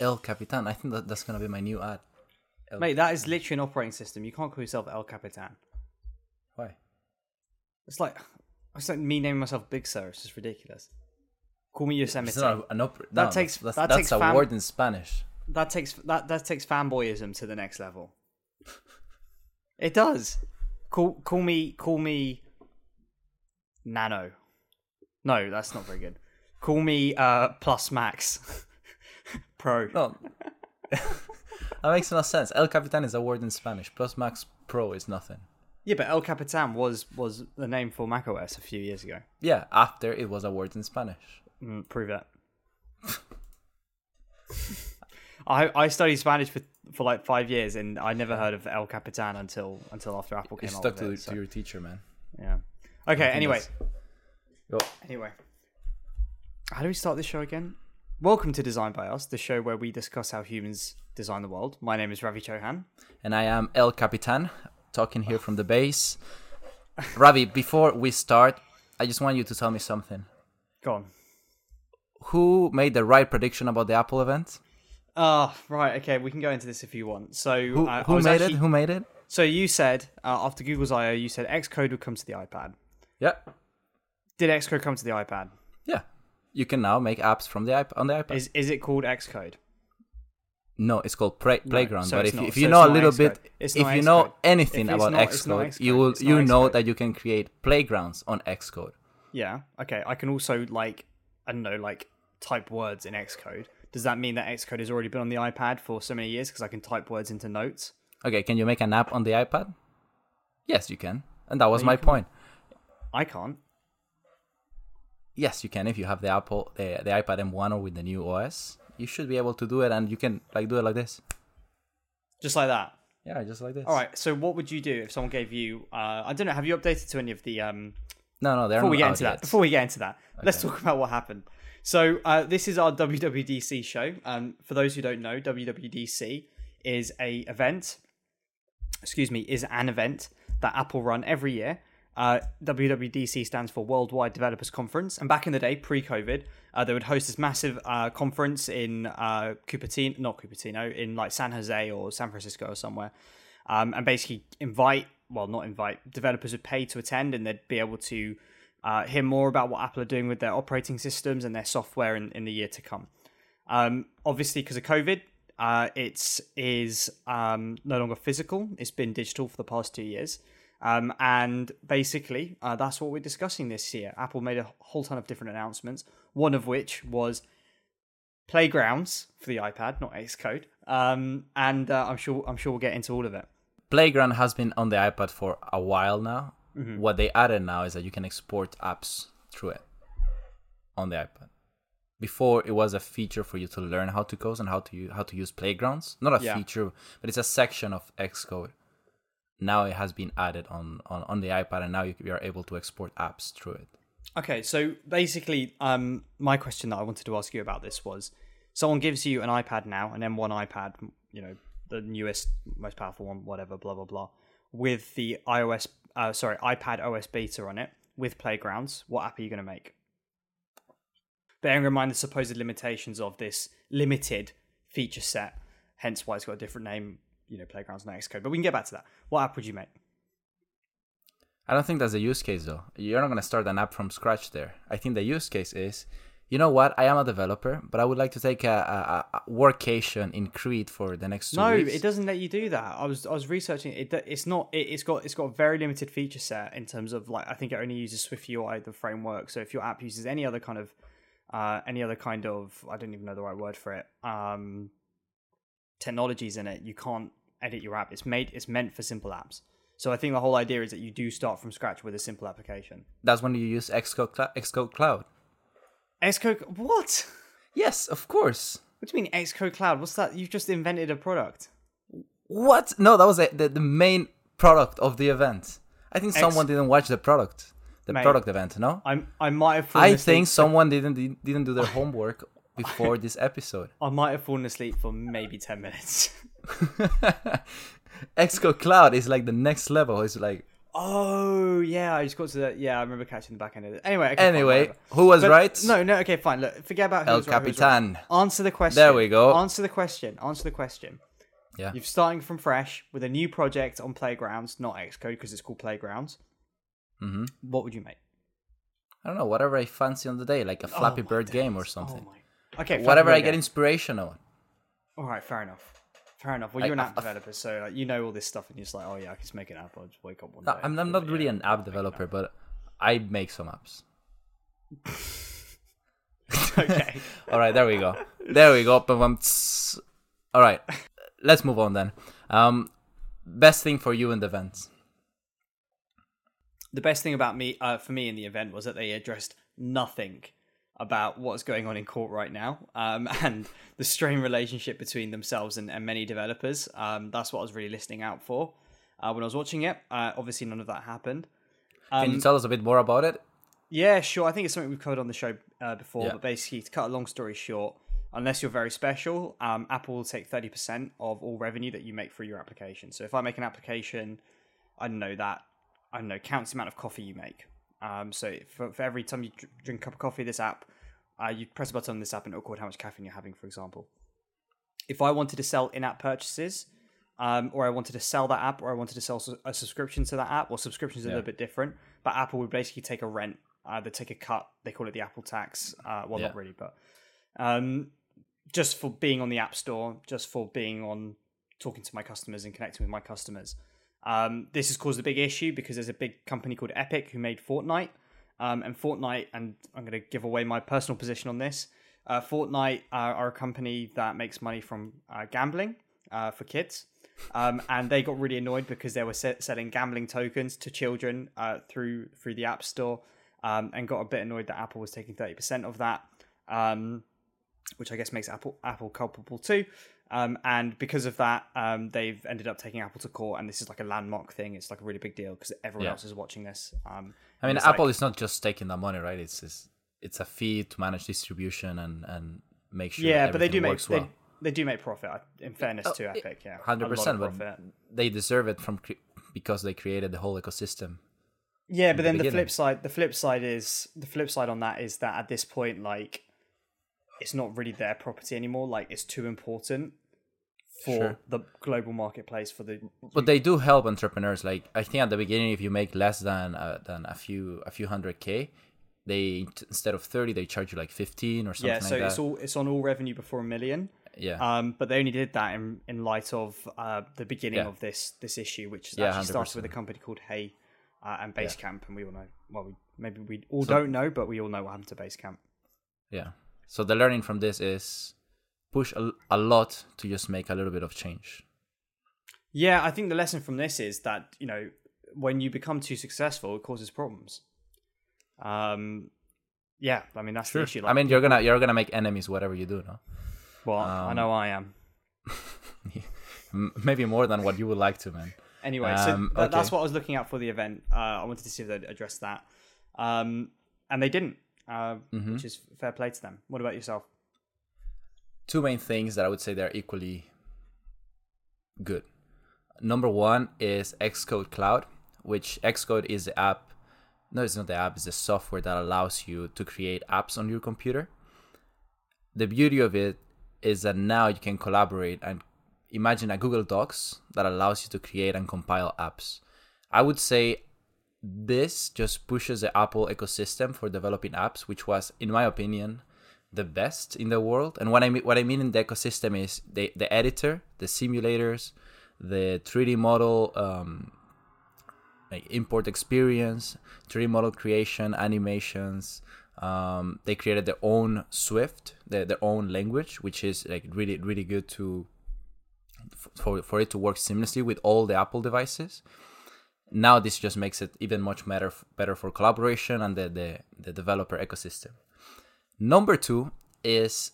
El Capitan. I think that that's gonna be my new ad. El- Mate, that is literally an operating system. You can't call yourself El Capitan. Why? It's like it's like me naming myself Big Sur. It's just ridiculous. Call me Yosemite. It's not an opera. That no, takes- that's, that that's takes a fam- word in Spanish. that takes that that takes fanboyism to the next level. it does. Call call me call me Nano. No, that's not very good. Call me uh Plus Max Pro. No, that makes no sense. El Capitan is a word in Spanish. Plus Max Pro is nothing. Yeah, but El Capitan was was the name for macOS a few years ago. Yeah, after it was a word in Spanish. Mm, prove it. I I studied Spanish for for like five years, and I never heard of El Capitan until until after Apple You came out stuck to, it. so- to your teacher, man. Yeah. Okay. Anyway. Anyway. How do we start this show again? Welcome to Design by Us, the show where we discuss how humans design the world. My name is Ravi Chohan. and I am El Capitan, talking here from the base. Ravi, before we start, I just want you to tell me something. Go on. Who made the right prediction about the Apple event? Ah, right. Okay, we can go into this if you want. So, Who, uh, who made actually- it? Who made it? So you said uh, after Google's I/O, you said Xcode would come to the iPad. Yeah, Did Xcode come to the iPad? yeah. You can now make apps from the iP- on the iPad. Is is it called Xcode? no, it's called Play- Playground. so but if, not- you- if so you know a little Xcode. bit, if you know anything about not- Xcode, you will you know that you can create playgrounds on Xcode. Yeah. Okay. I can also like I don't know like type words in Xcode. Does that mean that Xcode has already been on the iPad for so many years because I can type words into notes? Okay, can you make an app on the iPad? Yes, you can. And that was my can. point. I can't. Yes, you can if you have the Apple, the, the iPad M1 or with the new OS. You should be able to do it, and you can like do it like this. Just like that. Yeah, just like this. All right. So what would you do if someone gave you? Uh, I don't know. Have you updated to any of the? Um, No, no, they're before not we get into that, before we get into that, let's talk about what happened. So uh, this is our WWDC show. Um, for those who don't know, WWDC is a event. Excuse me, is an event that Apple run every year. Uh, WWDC stands for Worldwide Developers Conference, and back in the day, pre-COVID, uh, they would host this massive uh, conference in uh, Cupertino, not Cupertino, in like San Jose or San Francisco or somewhere, um, and basically invite, well, not invite, developers would pay to attend, and they'd be able to uh, hear more about what Apple are doing with their operating systems and their software in, in the year to come. Um, obviously, because of COVID, uh, it is um, no longer physical. It's been digital for the past two years. Um, and basically, uh, that's what we're discussing this year. Apple made a whole ton of different announcements, one of which was Playgrounds for the iPad, not Xcode. Um, and uh, I'm sure I'm sure we'll get into all of it. Playground has been on the iPad for a while now. Mm-hmm. What they added now is that you can export apps through it on the iPad. Before it was a feature for you to learn how to code and how to use, how to use playgrounds. Not a Yeah. feature, but it's a section of Xcode. Now it has been added on, on, on the iPad, and now you, you are able to export apps through it. Okay, so basically, um, my question that I wanted to ask you about this was: someone gives you an iPad now, an M1 iPad, you know, the newest, most powerful one, whatever, blah blah blah, with the iOS, uh, sorry, iPad OS beta on it, with Playgrounds. What app are you going to make? Bearing in mind the supposed limitations of this limited feature set, hence why it's got a different name, you know, Playgrounds and Xcode. But we can get back to that. What app would you make? I don't think that's a use case though. You're not going to start an app from scratch there. I think the use case is, you know what? I am a developer, but I would like to take a, a, a workation in Crete for the next two No, weeks. it doesn't let you do that. I was I was researching it. It's not. It, it's got it's got a very limited feature set in terms of like I think it only uses Swift UI the framework. So if your app uses any other kind of uh, any other kind of I don't even know the right word for it um, technologies in it, you can't edit your app. It's made it's meant for simple apps. So I think the whole idea is that you do start from scratch with a simple application. That's when you use Xcode, Cl- Xcode Cloud. Xcode what? Yes, of course. What do you mean Xcode Cloud? What's that? You've just invented a product. What? No, that was the, the, the main product of the event. I think X- someone didn't watch the product, the Mate, product event. No, I I might have. fallen I think someone didn't didn't do their homework before this episode. I might have fallen asleep for maybe ten minutes. Xcode Cloud is like the next level. It's like Oh yeah, I just got to the yeah. I remember catching the back end of it. Anyway, okay, Anyway, whatever. who was But- right? No, no. Okay, fine. Look, forget about who El was right, who was right. Capitan. Answer the question. There we go. Answer the question. Answer the question. Yeah. You're starting from fresh with a new project on Playgrounds, not Xcode because it's called Playgrounds. Mm-hmm. What would you make? I don't know, whatever I fancy on the day, like a Flappy Oh Bird game or something. Oh my. Okay. whatever I get game. inspiration on. All right, fair enough. Fair enough. Well, I- you're an I- app developer, so like, you know all this stuff, and you're just like, oh yeah, I can just make an app. I'll just wake up one day. I'm, I'm not really an app developer, but I make some apps. okay. All right, there we go. There we go. All right, let's move on then. Um, best thing for you in the events. the best thing about me uh, for me in the event was that they addressed nothing about what's going on in court right now um, and the strained relationship between themselves and, and many developers. Um, that's what I was really listening out for uh, when I was watching it. Uh, obviously, none of that happened. Can Um, you tell us a bit more about it? Yeah, sure. I think it's something we've covered on the show uh, before, Yeah. but basically, to cut a long story short, unless you're very special, um, Apple will take 30% of all revenue that you make for your application. So if I make an application, I don't know that, I don't know, counts the amount of coffee you make. Um, so for, for every time you drink a cup of coffee, this app, uh, you press a button on this app and it'll record how much caffeine you're having, for example. If I wanted to sell in app purchases, um, or I wanted to sell that app, or I wanted to sell a subscription to that app, well, subscriptions are a little bit different, but Apple would basically take a rent, uh, they take a cut, they call it the Apple tax. Uh, well, Yeah. not really, but um, just for being on the App Store, just for being on talking to my customers and connecting with my customers. Um, this has caused a big issue because there's a big company called Epic who made Fortnite. Um, and Fortnite, and I'm going to give away my personal position on this. Uh, Fortnite uh, are a company that makes money from uh, gambling uh, for kids. Um, and they got really annoyed because they were se- selling gambling tokens to children uh, through through the App Store, um, and got a bit annoyed that Apple was taking thirty percent of that. Um, which I guess makes Apple Apple culpable too. Um, and because of that, um, they've ended up taking Apple to court, and this is like a landmark thing. It's like a really big deal because everyone Yeah. else is watching this. Um, I mean, Apple like- is not just taking that money, right? It's it's, it's a fee to manage distribution and and make sure. yeah, but they do make works they, they do make profit. uh, In fairness Oh, to Epic, yeah, Hundred A lot of percent, but they deserve it from cre- because they created the whole ecosystem. Yeah, but the then the, flip side, the flip side is the flip side on that is that at this point, like, it's not really their property anymore. Like, it's too important for Sure. the global marketplace for the. But they do help entrepreneurs. Like I think at the beginning, if you make less than uh, than a few a few hundred k, they instead of thirty, they charge you like fifteen or something Yeah, so like that. it's all it's on all revenue before a million. yeah, Um, but they only did that in, in light of uh, the beginning Yeah. of this this issue, which Yeah, actually started with a company called Hey uh, and Basecamp, and we all know. Well, we, maybe we all don't know, but we all know what happened to Basecamp. yeah. So the learning from this is push a, a lot to just make a little bit of change. Yeah, I think the lesson from this is that you know when you become too successful, it causes problems. Um, yeah, I mean that's the issue. Like, I mean, you're gonna you're gonna make enemies whatever you do, no? well, I um, know I am. Maybe more than what you would like to, man. Anyway, so Um, that, that's what I was looking at for the event. Uh, I wanted to see if they'd address that, um, and they didn't, uh, Mm-hmm. which is fair play to them. What about yourself? two main things that I would say they're equally good. Number one is Xcode Cloud, which Xcode is the app. No, it's not the app, it's the software that allows you to create apps on your computer. The beauty of it is that now you can collaborate and imagine a Google Docs that allows you to create and compile apps. I would say this just pushes the Apple ecosystem for developing apps, which was, in my opinion, the best in the world. And what I mean, what I mean in the ecosystem is the the editor, the simulators, the 3D model, um, like import experience, 3D model creation, animations. Um, they created their own Swift, their, their own language, which is like really really good to for for it to work seamlessly with all the Apple devices. Now this just makes it even much better better for collaboration and the the, the developer ecosystem. Number two is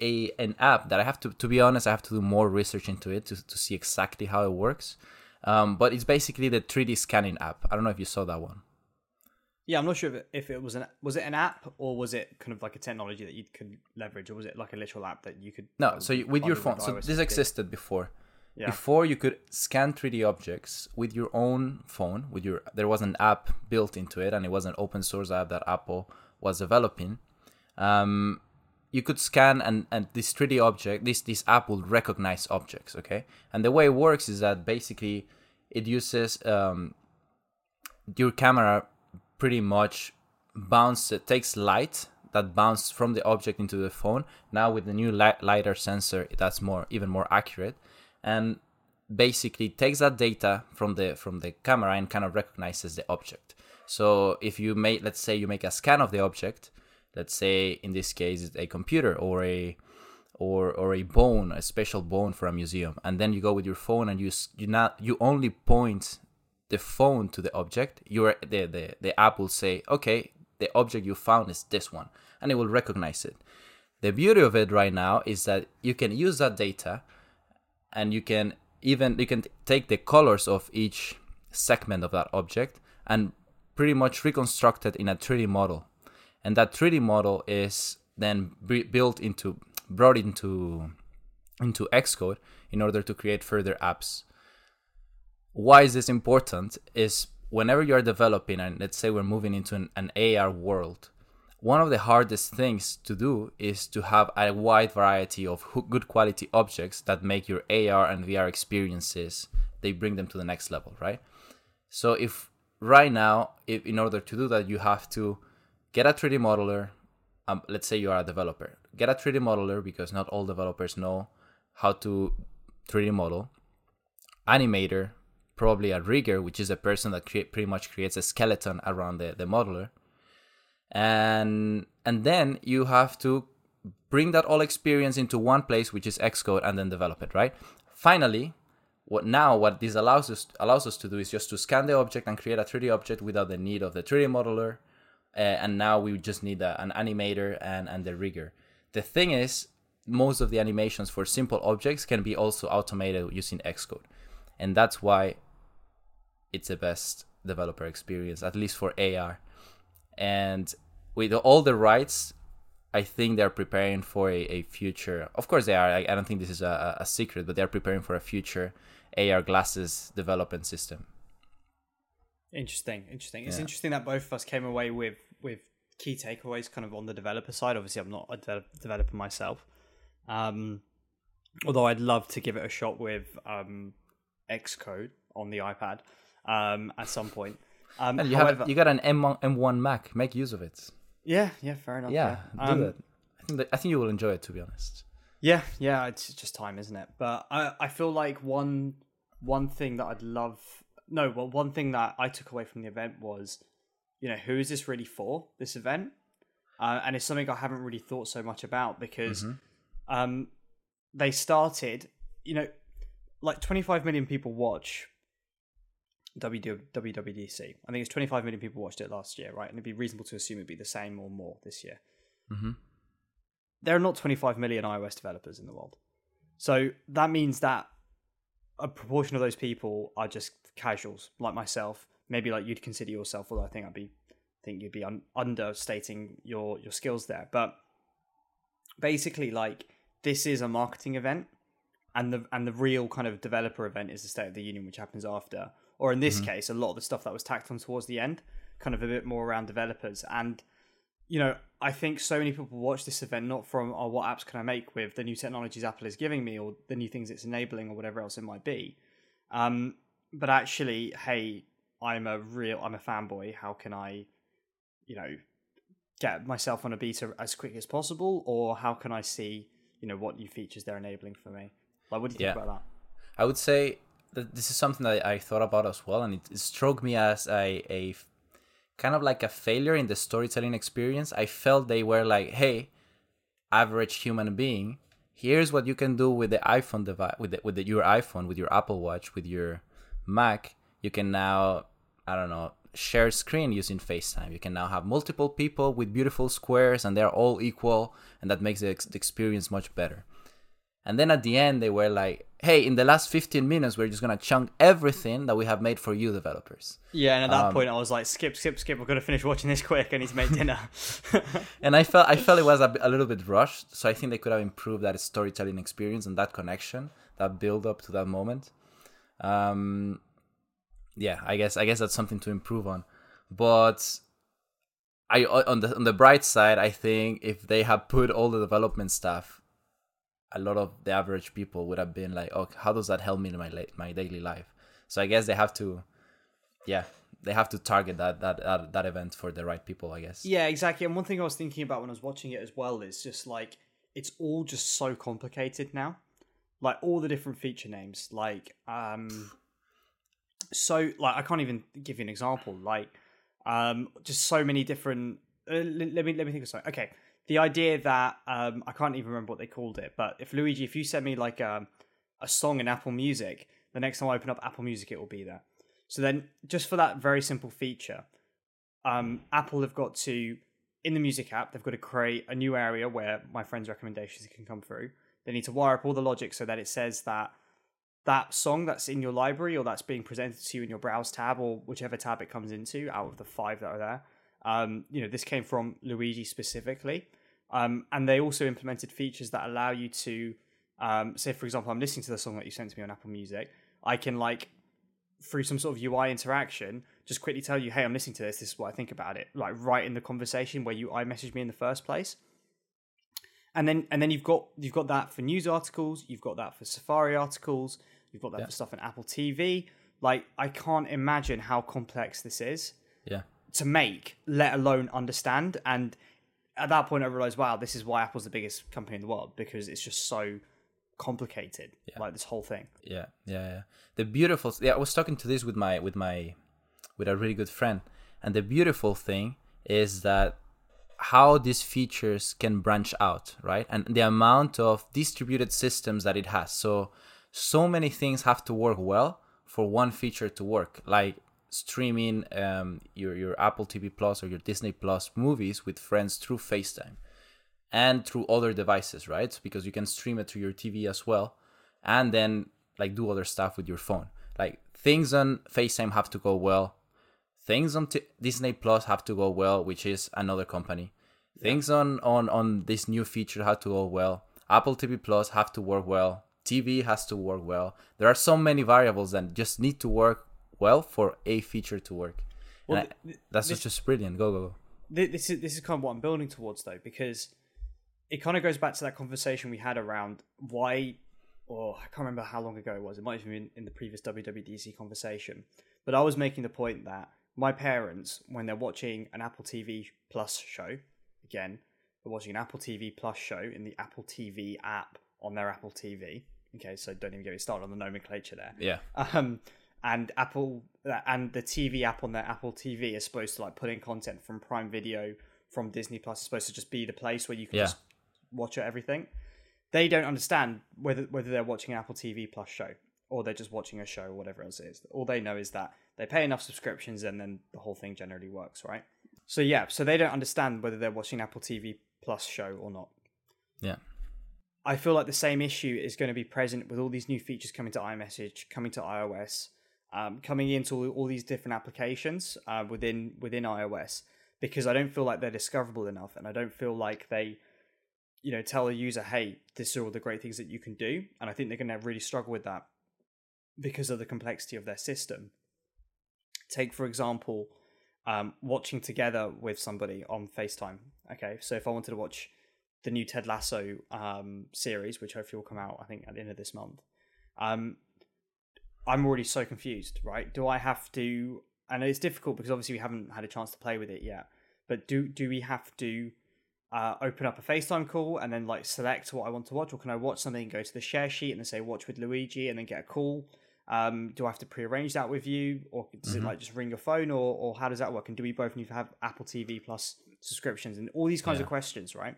a an app that I have to to be honest, I have to do more research into it to, to see exactly how it works. Um, but it's basically the 3D scanning app. I don't know if you saw that one. Yeah, I'm not sure if it, if it was an was it an app or was it kind of like a technology that you could leverage, or was it like a literal app that you could? No, so you, with your phone, so this existed before. Yeah. Before you could scan 3D objects with your own phone, with your there was an app built into it, and it was an open source app that Apple was developing. Um, you could scan and, and this 3D object, this this app will recognize objects, okay? And the way it works is that basically it uses um, your camera pretty much bounce it takes light that bounce from the object into the phone. Now with the new light, lidar sensor, that's more even more accurate, and basically takes that data from the from the camera and kind of recognizes the object. So if you make, let's say you make a scan of the object, let's say in this case it's a computer or a or or a bone, a special bone for a museum, and then you go with your phone and you you not you only point the phone to the object. Your the the the app will say, okay, the object you found is this one, and it will recognize it. The beauty of it right now is that you can use that data, and you can even you can take the colors of each segment of that object and pretty much reconstruct it in a 3D model and that 3D model is then built into brought into into Xcode in order to create further apps. Why is this important? Is whenever you are developing, and let's say we're moving into an, an AR world, one of the hardest things to do is to have a wide variety of good quality objects that make your AR and VR experiences they bring them to the next level, right? So if right now, if in order to do that, you have to get a 3D modeler. Um, let's say you are a developer. Get a 3D modeler because not all developers know how to 3D model. Animator, probably a rigger, which is a person that create, pretty much creates a skeleton around the, the modeler. And and then you have to bring that all experience into one place, which is Xcode, and then develop it, right? Finally, what now what this allows us allows us to do is just to scan the object and create a 3D object without the need of the 3D modeler uh, and now we just need a, an animator and, and the rigger. The thing is, most of the animations for simple objects can be also automated using Xcode, and that's why it's the best developer experience, at least for AR. And with all the rights, I think they're preparing for a, a future. Of course, they are. I, I don't think this is a, a secret, but they're preparing for a future AR glasses development system. Interesting, interesting. It's yeah. interesting that both of us came away with with key takeaways, kind of on the developer side. Obviously, I'm not a de- developer myself, um, although I'd love to give it a shot with um, Xcode on the iPad um, at some point. Um, you however, have you got an M1, M1 Mac. Make use of it. Yeah, yeah, fair enough. Yeah, yeah. do um, that. I think that, I think you will enjoy it. To be honest. Yeah, yeah. It's just time, isn't it? But I I feel like one one thing that I'd love no, well, one thing that I took away from the event was, you know, who is this really for? This event, uh, and it's something I haven't really thought so much about because mm-hmm. um, they started, you know, like 25 million people watch WWDC. I think it's 25 million people watched it last year, right? And it'd be reasonable to assume it'd be the same or more this year. Mm-hmm. There are not 25 million iOS developers in the world. So that means that a proportion of those people are just casuals like myself. Maybe like you'd consider yourself, although I think I'd be think you'd be un- understating your your skills there. But basically, like this is a marketing event, and the and the real kind of developer event is the State of the Union, which happens after. Or in this mm-hmm. case, a lot of the stuff that was tacked on towards the end, kind of a bit more around developers. And you know, I think so many people watch this event not from oh, what apps can I make with the new technologies Apple is giving me, or the new things it's enabling, or whatever else it might be. Um, but actually, hey, I'm a real, I'm a fanboy. How can I, you know, get myself on a beta as quick as possible, or how can I see, you know, what new features they're enabling for me? Like, what do you think yeah. about that? I would say this is something that I thought about as well, and it, it struck me as a a kind of like a failure in the storytelling experience. I felt they were like, hey, average human being, here's what you can do with the iPhone device, with the, with the, your iPhone, with your Apple Watch, with your Mac, you can now, I don't know, share screen using FaceTime. You can now have multiple people with beautiful squares and they're all equal, and that makes the, ex- the experience much better. And then at the end, they were like, hey, in the last 15 minutes, we're just going to chunk everything that we have made for you developers. Yeah, and at that Um, point, I was like, skip, skip, skip. We're gonna finish watching this quick. I need to make dinner. And I felt I felt it was a, a little bit rushed, so I think they could have improved that storytelling experience and that connection, that build up to that moment. Um, yeah, I guess I guess that's something to improve on. But I on the on the bright side, I think if they had put all the development staff, a lot of the average people would have been like, "Oh, how does that help me in my la- my daily life?" So I guess they have to, yeah, they have to target that that that, that event for the right people. I guess. Yeah, exactly. And one thing I was thinking about when I was watching it as well is just like it's all just so complicated now. Like all the different feature names, like um so like I can't even give you an example. Like um just so many different uh, let me let me think of something. Okay. The idea that um I can't even remember what they called it, but if Luigi if you send me like um a song in Apple Music, the next time I open up Apple Music it will be there. So then just for that very simple feature, um, Apple have got to in the music app they've got to create a new area where my friends recommendations can come through they need to wire up all the logic so that it says that that song that's in your library or that's being presented to you in your browse tab or whichever tab it comes into out of the five that are there um, you know this came from luigi specifically um, and they also implemented features that allow you to um, say for example i'm listening to the song that you sent to me on apple music i can like through some sort of UI interaction, just quickly tell you, hey, I'm listening to this. This is what I think about it. Like right in the conversation where you iMessaged me in the first place. And then and then you've got you've got that for news articles, you've got that for Safari articles, you've got that Yeah. for stuff in Apple TV. Like I can't imagine how complex this is Yeah. to make, let alone understand. And at that point, I realized, wow, this is why Apple's the biggest company in the world because it's just so complicated. Like this whole thing. yeah yeah yeah the beautiful yeah i was talking to this with my with my with a really good friend and the beautiful thing is that how these features can branch out right and the amount of distributed systems that it has so so many things have to work well for one feature to work like streaming um, your your apple tv plus or your disney plus movies with friends through facetime and through other devices, right? Because you can stream it to your TV as well, and then like do other stuff with your phone. Like things on FaceTime have to go well. Things on T- Disney Plus have to go well, which is another company. Things on on on this new feature have to go well. Apple TV Plus have to work well. TV has to work well. There are so many variables that just need to work well for a feature to work. Well, I- that's just, just brilliant. Go go go. Thi- this is this is kind of what I'm building towards though, because it kind of goes back to that conversation we had around why, or I can't remember how long ago it was. It might have been in the previous WWDC conversation, but I was making the point that my parents, when they're watching an Apple TV Plus show, again, they're watching an Apple TV Plus show in the Apple TV app on their Apple TV. Okay, so don't even get me started on the nomenclature there Yeah. um, and Apple uh, and the TV app on their Apple TV is supposed to like put in content from Prime Video, from Disney Plus. It's supposed to just be the place where you can Yeah. just watch everything. They don't understand whether whether they're watching an Apple TV Plus show or they're just watching a show or whatever else it is. All they know is that they pay enough subscriptions and then the whole thing generally works, right? So yeah, so they don't understand whether they're watching an Apple TV Plus show or not. Yeah. I feel like the same issue is going to be present with all these new features coming to iMessage, coming to iOS, um, coming into all, these different applications uh, within within iOS. Because I don't feel like they're discoverable enough, and I don't feel like they, you know, tell a user, "Hey, this are all the great things that you can do." And I think they're going to really struggle with that because of the complexity of their system. Take for example, um, watching together with somebody on FaceTime. Okay, so if I wanted to watch the new Ted Lasso um, series, which hopefully will come out, I think, at the end of this month. Um, I'm already so confused, right? Do I have to? And it's difficult because obviously we haven't had a chance to play with it yet. But do do we have to uh, open up a FaceTime call and then like select what I want to watch, or can I watch something, go to the share sheet, and then say watch with Luigi, and then get a call? Um, do I have to pre-arrange that with you, or does it like just ring your phone, or or how does that work? And do we both need to have Apple TV Plus subscriptions and all these kinds of questions, right?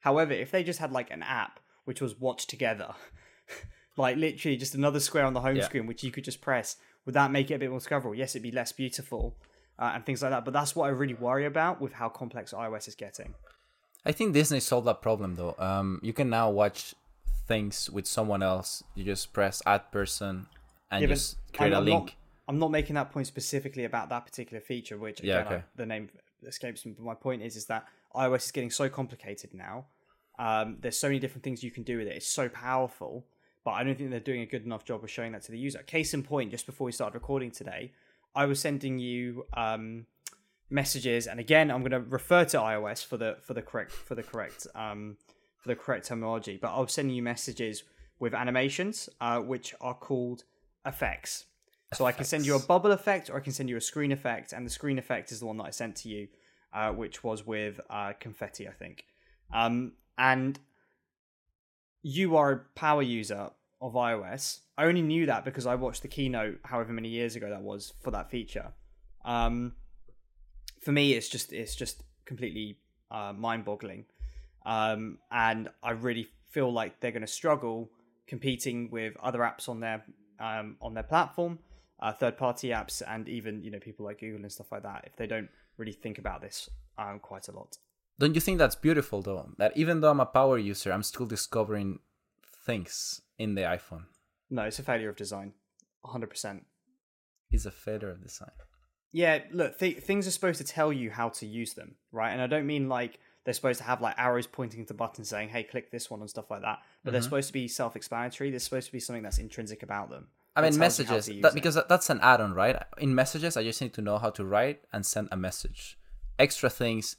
However, if they just had like an app which was watch together, like literally just another square on the home Yeah. screen which you could just press, would that make it a bit more discoverable? Yes, it'd be less beautiful uh, and things like that. But that's what I really worry about with how complex iOS is getting. I think Disney solved that problem though. Um, you can now watch things with someone else, you just press add person and Yeah, just create I'm- a link. Not, I'm not making that point specifically about that particular feature, which Yeah, again, okay. I- the name escapes me. But my point is, is that iOS is getting so complicated now. Um, there's so many different things you can do with it. It's so powerful, but I don't think they're doing a good enough job of showing that to the user. Case in point, just before we started recording today, I was sending you um, messages, and again, I'm going to refer to iOS for the for the correct for the correct um, for the correct terminology. But I was sending you messages with animations, uh, which are called effects. So I can send you a bubble effect, or I can send you a screen effect, and the screen effect is the one that I sent to you, uh, which was with uh, confetti, I think. Um, and you are a power user of iOS. I only knew that because I watched the keynote, however many years ago that was, for that feature. Um, for me, it's just it's just completely uh, mind-boggling, um, and I really feel like they're going to struggle competing with other apps on their um, on their platform, uh, third-party apps, and even you know people like Google and stuff like that. If they don't really think about this um, quite a lot. Don't you think that's beautiful though? That even though I'm a power user, I'm still discovering things in the iPhone. No, it's a failure of design, hundred percent. It's a failure of design. Yeah, look, th- things are supposed to tell you how to use them, right? And I don't mean like they're supposed to have like arrows pointing to buttons saying, "Hey, click this one" and stuff like that. But they're mm-hmm. supposed to be self-explanatory. They're supposed to be something that's intrinsic about them. I mean, tells you how messages that, because that- that's an add-on, right? In messages, I just need to know how to write and send a message. Extra things,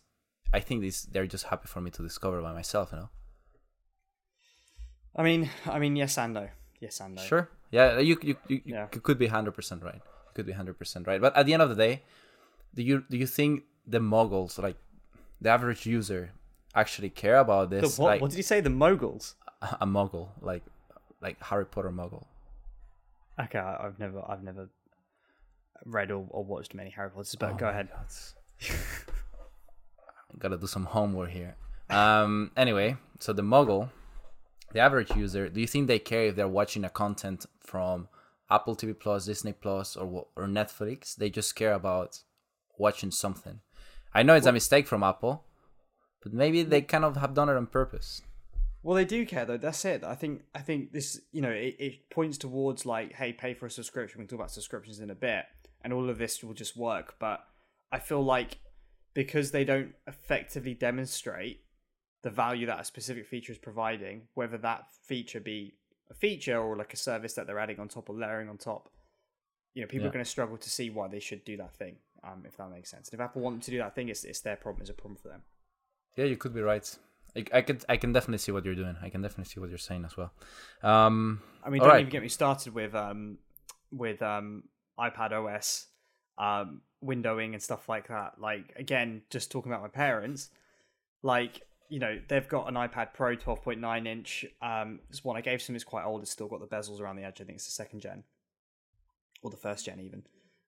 I think these they're just happy for me to discover by myself. You know. I mean, I mean, yes and no, yes and no. Sure. Yeah, you you you, Yeah. you could be hundred percent right. You could be hundred percent right. But at the end of the day, do you do you think the moguls, like the average user, actually care about The this? what, like what did you say? The moguls? a muggle, like like Harry Potter muggle. Okay, I- I've never, I've never read or, or watched many Harry Potters. But Oh go ahead. Gotta do some homework here. Um. Anyway, so the muggle, the average user, do you think they care if they're watching a content from Apple TV Plus, Disney Plus, or or Netflix? They just care about watching something. I know it's a mistake from Apple, but maybe they kind of have done it on purpose. Well, they do care though. That's it. I think. I think this. You know, it, it points towards like, hey, pay for a subscription. We can talk about subscriptions in a bit, and all of this will just work. But I feel like because they don't effectively demonstrate the value that a specific feature is providing, whether that feature be a feature or like a service that they're adding on top or layering on top, you know, people Yeah. are going to struggle to see why they should do that thing. Um, if that makes sense. And if Apple want them to do that thing, it's it's their problem. It's a problem for them. Yeah, you could be right. I, I could I can definitely see what you're doing. I can definitely see what you're saying as well. Um. I mean, don't right. even get me started with um with um iPad OS, um windowing and stuff like that. Like again, just talking about my parents, like you know they've got an iPad Pro 12.9 inch. Um, this one I gave to them is quite old. It's still got the bezels around the edge. I think it's the second gen or the first gen even.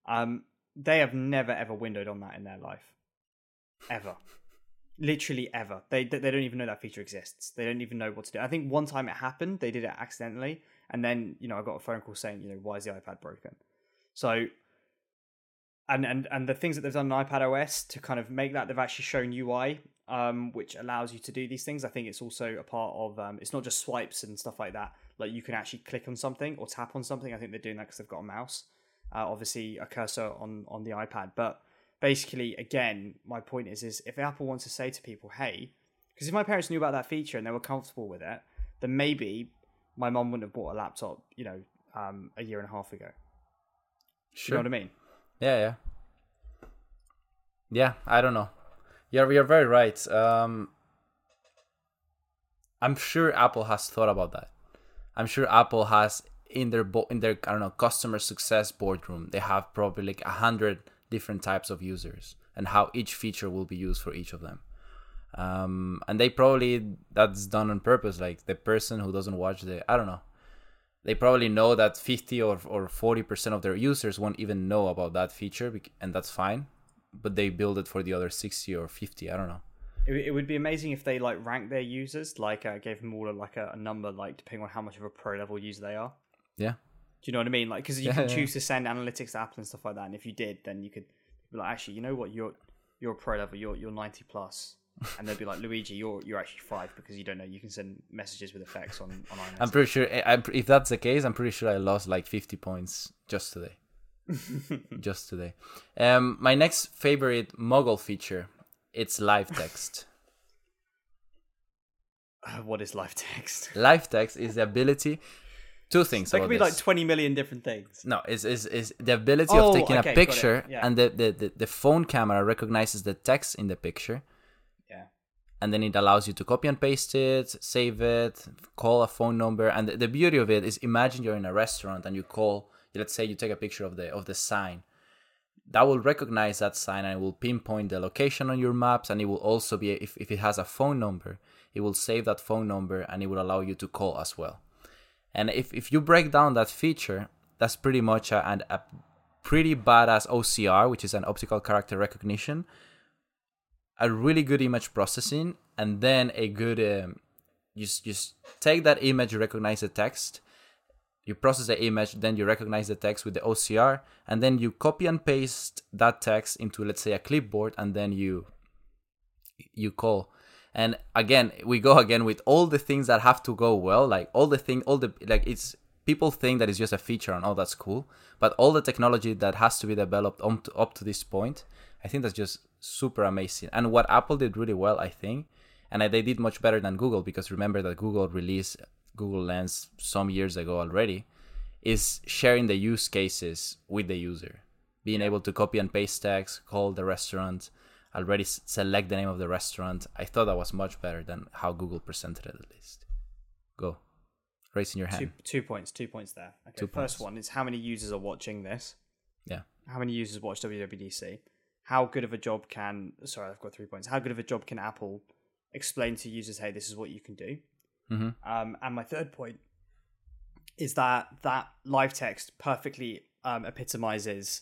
Um, they have never ever windowed on that in their life, ever. Literally ever. They they don't even know that feature exists. They don't even know what to do. I think one time it happened. They did it accidentally, and then you know I got a phone call saying you know why is the iPad broken? So. And, and and the things that they've done on iPad OS to kind of make that they've actually shown UI, um, which allows you to do these things. I think it's also a part of um, it's not just swipes and stuff like that. Like you can actually click on something or tap on something. I think they're doing that because they've got a mouse, uh, obviously a cursor on on the iPad. But basically, again, my point is is if Apple wants to say to people, hey, because if my parents knew about that feature and they were comfortable with it, then maybe my mom wouldn't have bought a laptop, you know, um, a year and a half ago. Sure. You know what I mean? Yeah, yeah. Yeah, I don't know. You're you're very right. Um I'm sure Apple has thought about that. I'm sure Apple has in their bo- in their I don't know customer success boardroom. They have probably like a hundred different types of users and how each feature will be used for each of them. Um, and they probably that's done on purpose. Like the person who doesn't watch the I don't know. They probably know that 50 or or 40 percent of their users won't even know about that feature, and that's fine. But they build it for the other 60 or 50. I don't know. It, it would be amazing if they like rank their users, like uh, gave them all a, like a, a number, like depending on how much of a pro level user they are. Yeah. Do you know what I mean? Like, because you Yeah, can yeah. choose to send analytics to Apple and stuff like that, and if you did, then you could be like, actually, you know what, you're you're a pro level, you're you're ninety plus, and they'll be like, Luigi, you're you're actually five because you don't know you can send messages with effects on on iMessage. I'm pretty sure. eh, I'm, if that's the case, I'm pretty sure I lost like 50 points just today. just today. Um, my next favorite Mogul feature, it's live text. Uh, what is live text? live text is the ability. Two things. That could be this. like twenty million different things. No, is is is the ability Oh, of taking okay, a picture yeah. and the, the, the, the phone camera recognizes the text in the picture Yeah. and then it allows you to copy and paste it, save it, call a phone number. And the, the beauty of it is imagine you're in a restaurant and you call, let's say you take a picture of the of the sign. That will recognize that sign and it will pinpoint the location on your maps and it will also be if, if it has a phone number, it will save that phone number and it will allow you to call as well. And if, if you break down that feature, that's pretty much a, a pretty badass OCR, which is an optical character recognition, a really good image processing, and then a good um, just just take that image, recognize the text, you process the image, then you recognize the text with the OCR, and then you copy and paste that text into let's say a clipboard, and then you you call. And again, we go again with all the things that have to go well, like all the thing, all the like it's people think that it's just a feature and all that's cool, but all the technology that has to be developed up to, up to this point, I think that's just super amazing. And what Apple did really well, I think, and they did much better than Google because remember that Google released Google Lens some years ago already, is sharing the use cases with the user, being able to copy and paste text, call the restaurant, already select the name of the restaurant. I thought that was much better than how Google presented it at least. Go, raising your Two, hand. two points. Two points there. Okay. Two first points. one is how many users are watching this. Yeah. How many users watch WWDC? How good of a job can? Sorry, I've got three points. How good of a job can Apple explain to users? Hey, this is what you can do. Hmm Um, and my third point is that that live text perfectly um, epitomizes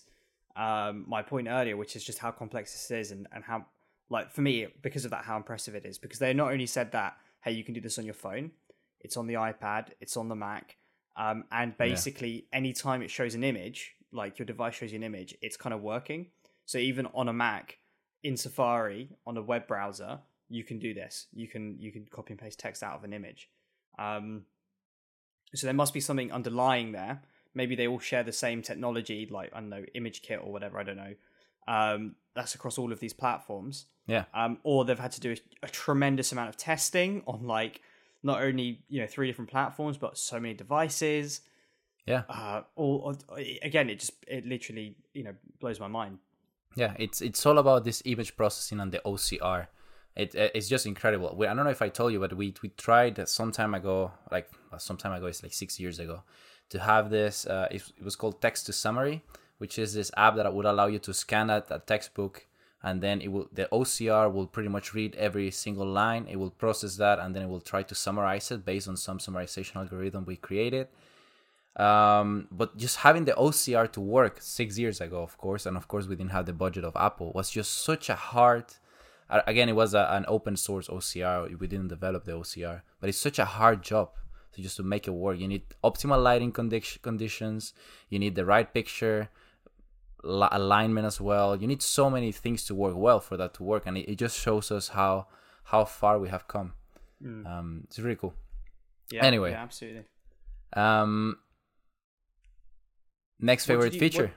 um, my point earlier, which is just how complex this is and, and how, like, for me, because of that, how impressive it is. Because they not only said that, hey, you can do this on your phone, it's on the iPad, it's on the Mac, um, and basically, anytime it shows an image, like your device shows you an image, it's kind of working. So even on a Mac, in Safari, on a web browser, you can do this. You can you can copy and paste text out of an image. Um, so there must be something underlying there. Maybe they all share the same technology, like I don't know, Image Kit or whatever. I don't know. Um, that's across all of these platforms. Yeah. Um, or they've had to do a, a tremendous amount of testing on like not only you know three different platforms but so many devices. Yeah. Uh, all again, it just it literally you know blows my mind. Yeah, it's it's all about this image processing and the OCR. It it's just incredible. We, I don't know if I told you, but we we tried some time ago, like some time ago, it's like six years ago, to have this. Uh, it, it was called text to summary, which is this app that would allow you to scan a, a textbook and then it will the OCR will pretty much read every single line. It will process that and then it will try to summarize it based on some summarization algorithm we created. Um, but just having the OCR to work six years ago, of course, and of course we didn't have the budget of Apple, was just such a hard. Again, it was a, an open source OCR. We didn't develop the OCR, but it's such a hard job to just to make it work. You need optimal lighting condi- conditions. You need the right picture li- alignment as well. You need so many things to work well for that to work, and it, it just shows us how how far we have come. Um, it's really cool. Yeah. Anyway. yeah, absolutely. Um, next favorite you- feature.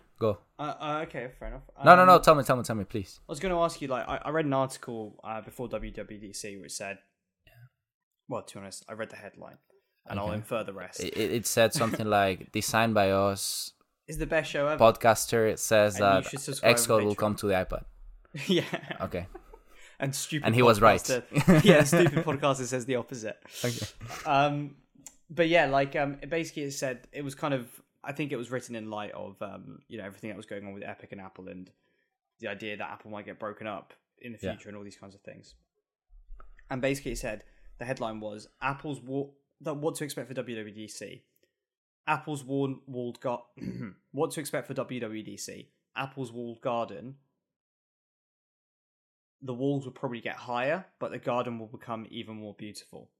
Uh, uh, okay, fair enough. No, no, no. Um, Tell me, tell me, tell me, please. I was going to ask you, like, I, I read an article uh, before WWDC which said, well, to be honest, I read the headline, and I'll infer the rest. It, it said something like designed by us. Is the best show ever. Podcaster it says And that Xcode will come to the iPad. yeah. Okay. And stupid. And he was right. yeah, stupid podcaster says the opposite. Okay. Um, but yeah, like um, basically it said it was kind of. I think it was written in light of um, you know, everything that was going on with Epic and Apple, and the idea that Apple might get broken up in the Yeah. future, and all these kinds of things. And basically, it said the headline was Apple's war- that what to expect for WWDC. Apple's walled, walled gar- what to expect for WWDC. Apple's walled garden. The walls will probably get higher, but the garden will become even more beautiful.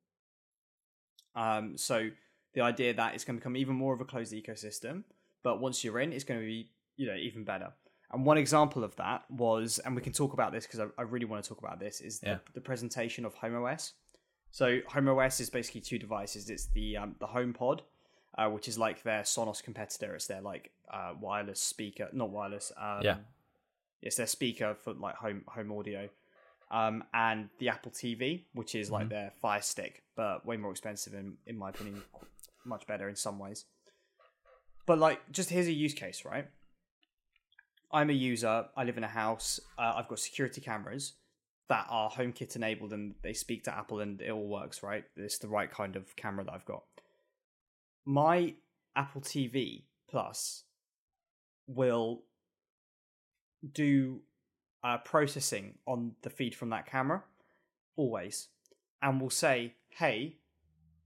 Um, so the idea that it's going to become even more of a closed ecosystem, but once you're in, it's going to be you know even better. And one example of that was, and we can talk about this because I, I, really want to talk about this, is the, Yeah. the presentation of Home OS. So Home OS is basically two devices. It's the um, the HomePod, uh, which is like their Sonos competitor. It's their like uh, wireless speaker, not wireless. Um, Yeah. It's their speaker for like home home audio. Um, and the Apple TV, which is like their Fire Stick, but way more expensive and, in my opinion, much better in some ways. But like, just here's a use case, right? I'm a user. I live in a house. Uh, I've got security cameras that are HomeKit enabled, and they speak to Apple, and it all works. Right? It's the right kind of camera that I've got. My Apple TV Plus will do uh, processing on the feed from that camera always, and will say, "Hey,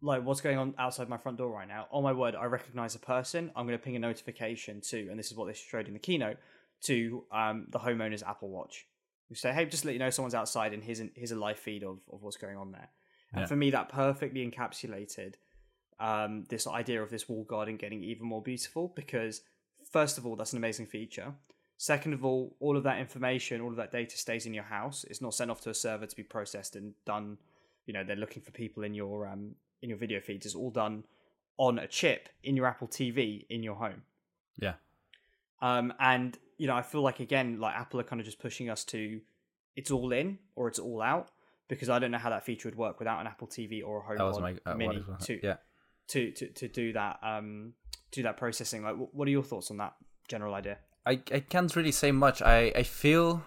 like what's going on outside my front door right now? Oh my word, I recognize a person. I'm going to ping a notification to, and this is what they showed in the keynote to um, the homeowner's Apple Watch. You say, hey, just let you know someone's outside, and here's an, here's a live feed of, of what's going on there. And for me, that perfectly encapsulated um, this idea of this wall garden getting even more beautiful because, first of all, that's an amazing feature. Second of all, all of that information, all of that data stays in your house. It's not sent off to a server to be processed and done. You know, they're looking for people in your um, in your video feeds. It's all done on a chip in your Apple TV in your home. Yeah. Um, and you know, I feel like again, like Apple are kind of just pushing us to it's all in or it's all out because I don't know how that feature would work without an Apple TV or a That was HomePod my uh, Mini is- to, yeah. to to to do that um do that processing. Like, what are your thoughts on that general idea? I, I can't really say much. I, I feel,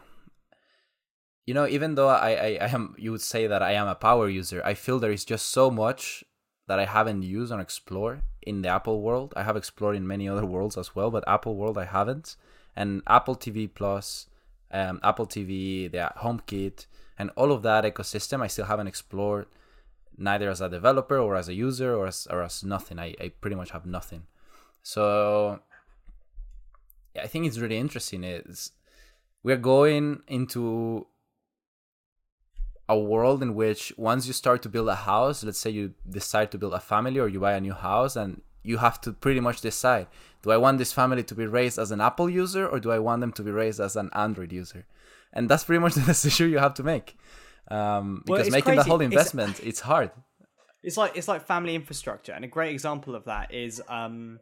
you know, even though I, I, I am, you would say that I am a power user, I feel there is just so much that I haven't used or explored in the Apple world. I have explored in many other worlds as well, but Apple world I haven't. And Apple TV Plus, um, Apple TV, the HomeKit, and all of that ecosystem, I still haven't explored neither as a developer or as a user or as, or as nothing. I, I pretty much have nothing. So I think it's really interesting. Is we're going into a world in which once you start to build a house, let's say you decide to build a family or you buy a new house, and you have to pretty much decide: do I want this family to be raised as an Apple user or do I want them to be raised as an Android user? And that's pretty much the decision you have to make. Um, because it's making the crazy. whole It's- investment, it's hard. It's like it's like family infrastructure, and a great example of that is um,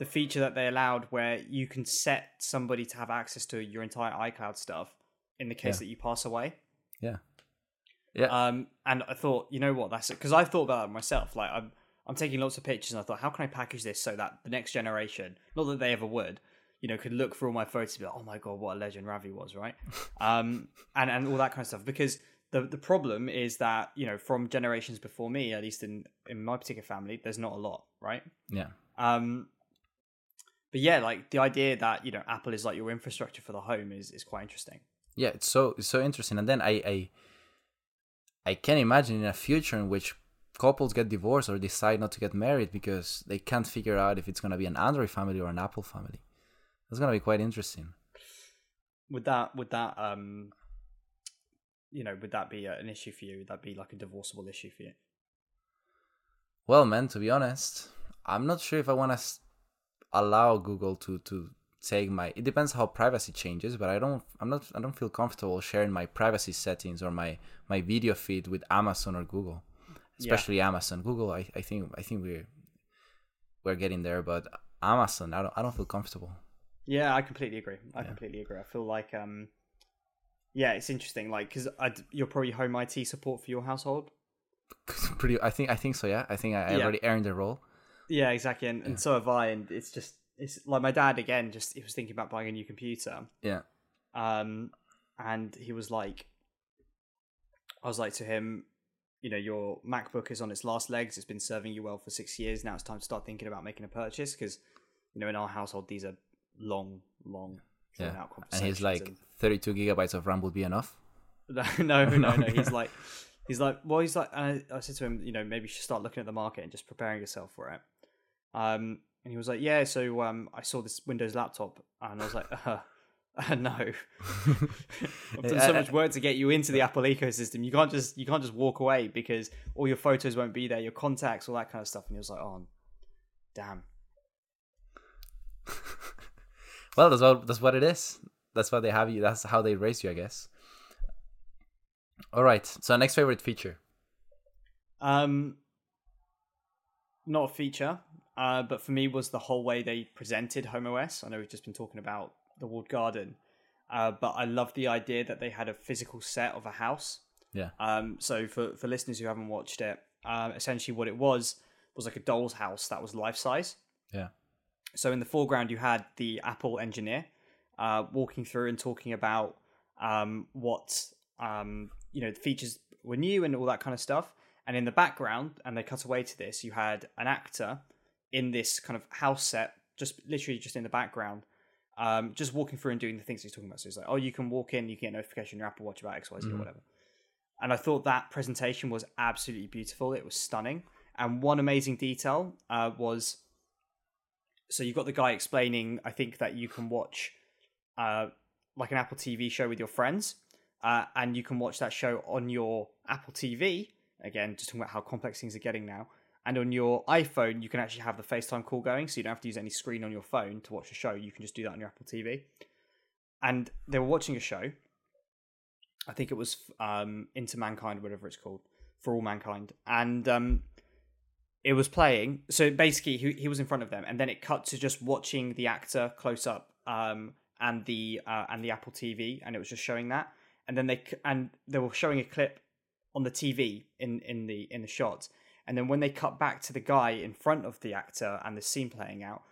the feature that they allowed where you can set somebody to have access to your entire iCloud stuff in the case Yeah. that you pass away. Yeah. Yeah. Um, and I thought, you know what, that's it because I thought about that myself. Like I'm, I'm taking lots of pictures, and I thought, how can I package this so that the next generation, not that they ever would, you know, could look for all my photos and be like, oh my god, what a legend Ravi was, right? um, and and all that kind of stuff. Because the the problem is that you know, from generations before me, at least in in my particular family, there's not a lot, right? yeah. Um, but yeah, like the idea that you know Apple is like your infrastructure for the home is is quite interesting. yeah it's so it's so interesting and then i i i can imagine in a future in which couples get divorced or decide not to get married because they can't figure out if it's going to be an android family or an apple family. That's going to be quite interesting. Would that would that um you know would that be an issue for you? Would that be like a divorceable issue for you? Well man to be honest i'm not sure if i want to s- allow google to to take my it depends how privacy changes but i don't i'm not i don't feel comfortable sharing my privacy settings or my my video feed with amazon or google. Yeah. especially amazon. Google i, I think i think we're we're getting there but amazon i don't i don't feel comfortable. Yeah i completely agree. I Yeah. completely agree. I feel like um yeah it's interesting like because you're probably home it support for your household. Pretty i think i think so yeah. I think i, I Yeah. already earned the role. Yeah exactly and, and so have i and it's just it's like my dad again just he was thinking about buying a new computer. Yeah. Um and he was like i was like to him you know your macbook is on its last legs. It's been serving you well for six years. Now it's time to start thinking about making a purchase. Because you know in our household these are long long drawn yeah. out and he's conversations like 32 gigabytes of ram would be enough? No no no. No. He's like he's like well he's like and I, I said to him you know maybe you should start looking at the market and just preparing yourself for it. Um and he was like yeah so um i saw this windows laptop and i was like uh, uh no I've done so much work to get you into the Apple ecosystem. You can't just you can't just walk away because all your photos won't be there, your contacts, all that kind of stuff. And he was like, "Oh, damn." well that's what that's what it is that's why they have you. That's how they raise you, I guess. All right. So next favorite feature. Um, not a feature, uh, but for me was the whole way they presented Home OS. I know we've just been talking about the walled garden, uh, but I love the idea that they had a physical set of a house. Yeah. Um, so for for listeners who haven't watched it, uh, essentially what it was was like a doll's house that was life size. Yeah. So in the foreground, you had the Apple engineer uh, walking through and talking about um, what um, you know features were new and all that kind of stuff. And in the background, and they cut away to this, you had an actor in this kind of house set, just literally just in the background, um, just walking through and doing the things he's talking about. So it's like, oh, you can walk in, you can get a notification on your Apple Watch about X, Y, Z, or whatever. And I thought that presentation was absolutely beautiful. It was stunning. And one amazing detail uh, was so you've got the guy explaining, I think, that you can watch uh, like an Apple TV show with your friends, uh, and you can watch that show on your Apple TV. Again, just talking about how complex things are getting now. And on your iPhone, you can actually have the FaceTime call going, so you don't have to use any screen on your phone to watch a show. You can just do that on your Apple TV. And they were watching a show. I think it was um, Into Mankind, whatever it's called, for all mankind, and um, it was playing. So basically, he, he was in front of them, and then it cut to just watching the actor close up, um, and the uh, and the Apple TV, and it was just showing that. And then they and they were showing a clip on the TV in in the in the shot, and then when they cut back to the guy in front of the actor and the scene playing out,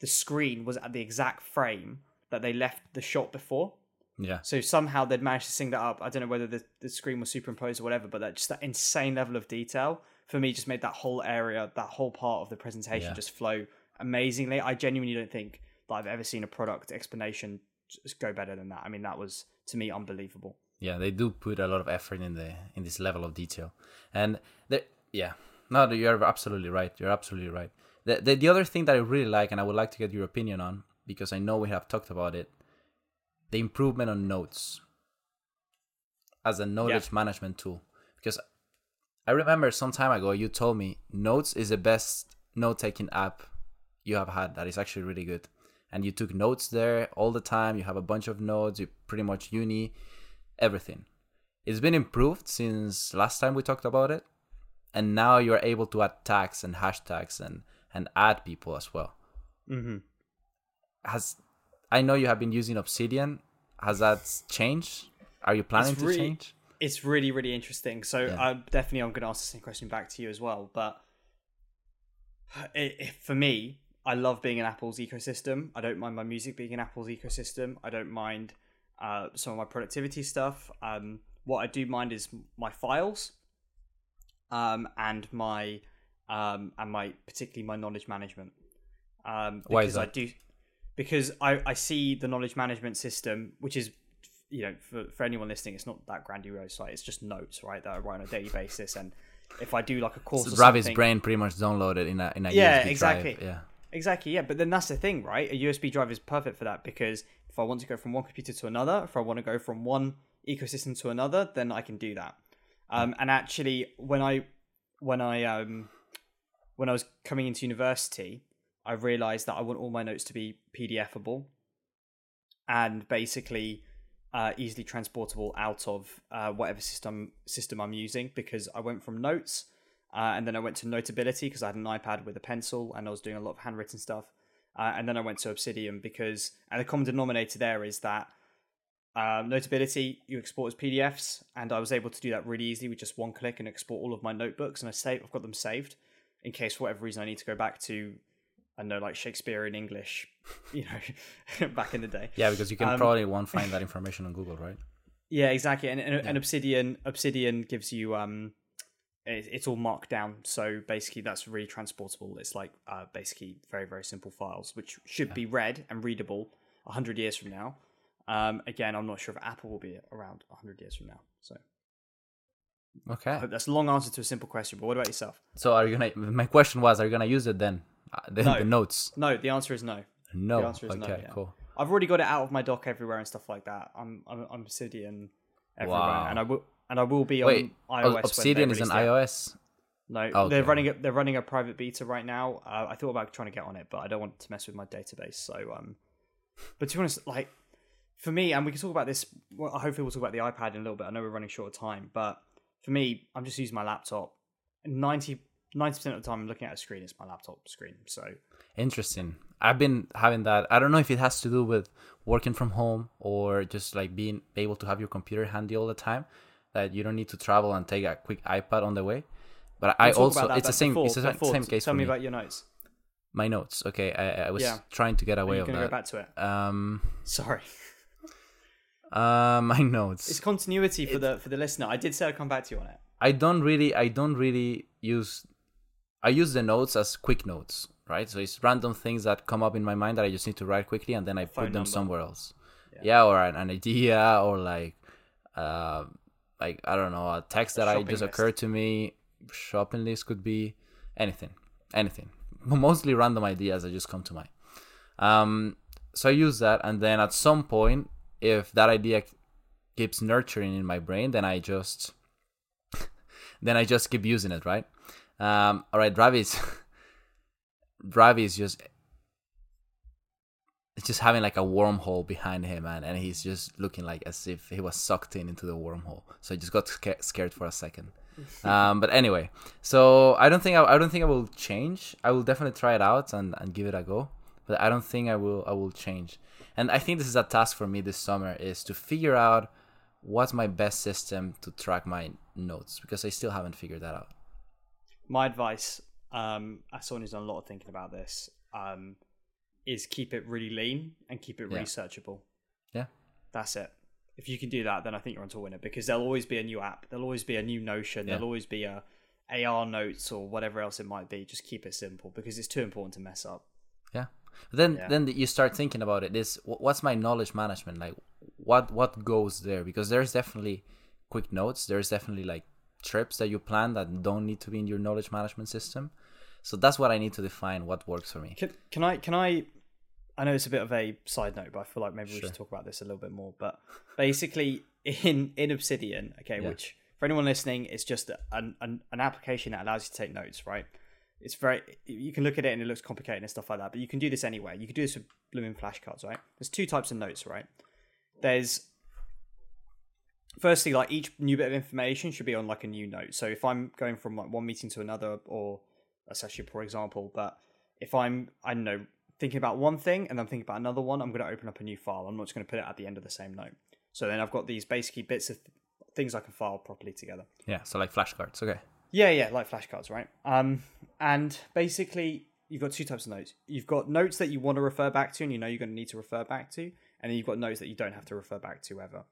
the screen was at the exact frame that they left the shot before. Yeah. So somehow they'd managed to sing that up. I don't know whether the, the screen was superimposed or whatever, but that just that insane level of detail for me just made that whole area, that whole part of the presentation Yeah. just flow amazingly. I genuinely don't think that I've ever seen a product explanation just go better than that. I mean, that was to me unbelievable. Yeah, they do put a lot of effort in the in this level of detail, and the yeah, no, you're absolutely right. You're absolutely right. The, the the other thing that I really like, and I would like to get your opinion on, because I know we have talked about it, the improvement on notes as a knowledge management tool. Because I remember some time ago you told me Notes is the best note taking app you have had. That is actually really good. And you took notes there all the time. You have a bunch of notes. You pretty much uni, everything. It's been improved since last time we talked about it. And now you're able to add tags and hashtags and, and add people as well. Mm-hmm. Has I know you have been using Obsidian. Has that changed? Are you planning to change? It's really, really interesting. So Yeah. uh, definitely, I'm going to ask the same question back to you as well. But it, it, for me, I love being in Apple's ecosystem. I don't mind my music being in Apple's ecosystem. I don't mind uh, some of my productivity stuff. Um, what I do mind is my files, um, and my um, and my particularly my knowledge management. Um, Why is because I that? do because I, I see the knowledge management system, which is you know for, for anyone listening, it's not that grandiose. Like it's just notes, right? That I write on a daily basis, and if I do like a course, or Ravi's brain pretty much downloaded in a in a Yeah, USB exactly. drive. Yeah. Exactly, yeah. But then that's the thing, right? A USB drive is perfect for that because if I want to go from one computer to another, if I want to go from one ecosystem to another, then I can do that. Um, and actually, when I when I um, when I was coming into university, I realized that I want all my notes to be PDFable and basically uh, easily transportable out of uh, whatever system system I'm using because I went from notes uh, and then I went to Notability because I had an iPad with a pencil and I was doing a lot of handwritten stuff. Uh, and then I went to Obsidian because, and the common denominator there is that um, Notability you export as PDFs, and I was able to do that really easily with just one click and export all of my notebooks, and I save, I've got them saved in case for whatever reason I need to go back to, I know, like Shakespeare in English, you know, back in the day. Yeah, because you can Um, probably won't find that information on Google, right? Yeah, exactly. And, and, and Obsidian Obsidian gives you um it, it's all Markdown. So basically that's really transportable. It's like uh basically very very simple files which should be read and readable 100 years from now. Um again, I'm not sure if Apple will be around 100 years from now. So Okay. that's a long answer to a simple question, but what about yourself? So are you gonna? My question was, are you gonna use it then? Uh, the, No. the notes. No, the answer is no. No. The answer is no, yeah. Cool. I've already got it out of my dock everywhere and stuff like that. I'm I'm, I'm Obsidian everywhere Wow. and I will and I will be Wait, on iOS. Obsidian is an iOS. No, Okay. they're running a, they're running a private beta right now. Uh, I thought about trying to get on it, but I don't want to mess with my database. So, um, but to be honest, like for me, and we can talk about this. Well, hopefully, we'll talk about the iPad in a little bit. I know we're running short of time, but for me, I'm just using my laptop. 90 percent of the time, I'm looking at a screen. It's my laptop screen. So Interesting. I've been having that. I don't know if it has to do with working from home or just like being able to have your computer handy all the time, that you don't need to travel and take a quick iPad on the way. But I We'll also it's the same before- it's the before, same case Tell for me about your notes. My notes. Okay, I, I was Yeah. trying to get away of going to go that. back to it? Um, Sorry, uh, my notes. it's continuity for the for the listener. I did say I'd come back to you on it. I don't really I don't really use I use the notes as quick notes, right? So it's random things that come up in my mind that I just need to write quickly and then I Phone put them number. somewhere else. Yeah. Yeah, or an, an idea or like uh like I don't know, a text that I just list. occurred to me. Shopping list could be anything. Anything. Mostly random ideas that just come to mind. Um so I use that and then at some point if that idea keeps nurturing in my brain, then I just then I just keep using it, right? Um, all right, Ravi's Ravi is just it's just having like a wormhole behind him, man, and he's just looking like as if he was sucked in into the wormhole. So I just got sca- scared for a second. um, but anyway, so I don't think I, I don't think I will change. I will definitely try it out and, and give it a go, but I don't think I will I will change. And I think this is a task for me this summer is to figure out what's my best system to track my notes because I still haven't figured that out. My advice, um, as someone who's done a lot of thinking about this, um, is keep it really lean and keep it Yeah. researchable. Yeah. That's it. If you can do that, then I think you're on to win it because there'll always be a new app. There'll always be a new Notion. Yeah. There'll always be a AR notes or whatever else it might be. Just keep it simple because it's too important to mess up. Then Yeah. then you start thinking about it. Is what's my knowledge management like? What what goes there? Because there's definitely quick notes. There's definitely like trips that you plan that don't need to be in your knowledge management system. So that's what I need to define. What works for me. Can, can I? Can I? I know it's a bit of a side note, but I feel like maybe we should talk about this a little bit more. But basically, in in Obsidian, okay, Yeah. which for anyone listening, it's just an, an an application that allows you to take notes, right? It's very you can look at it and it looks complicated and stuff like that, but you can do this anyway. You can do this with blooming flashcards, right? There's two types of notes, right? There's firstly like each new bit of information should be on like a new note. So if I'm going from like one meeting to another, or a session, for example, but if I'm I don't know thinking about one thing and then thinking about another one, I'm going to open up a new file. I'm not just going to put it at the end of the same note. So then I've got these basically bits of things I can file properly together. Yeah. So like flashcards. Okay. Yeah, yeah, like flashcards, right? Um, and basically, you've got two types of notes. You've got notes that you want to refer back to, and you know you're going to need to refer back to, and then you've got notes that you don't have to refer back to ever.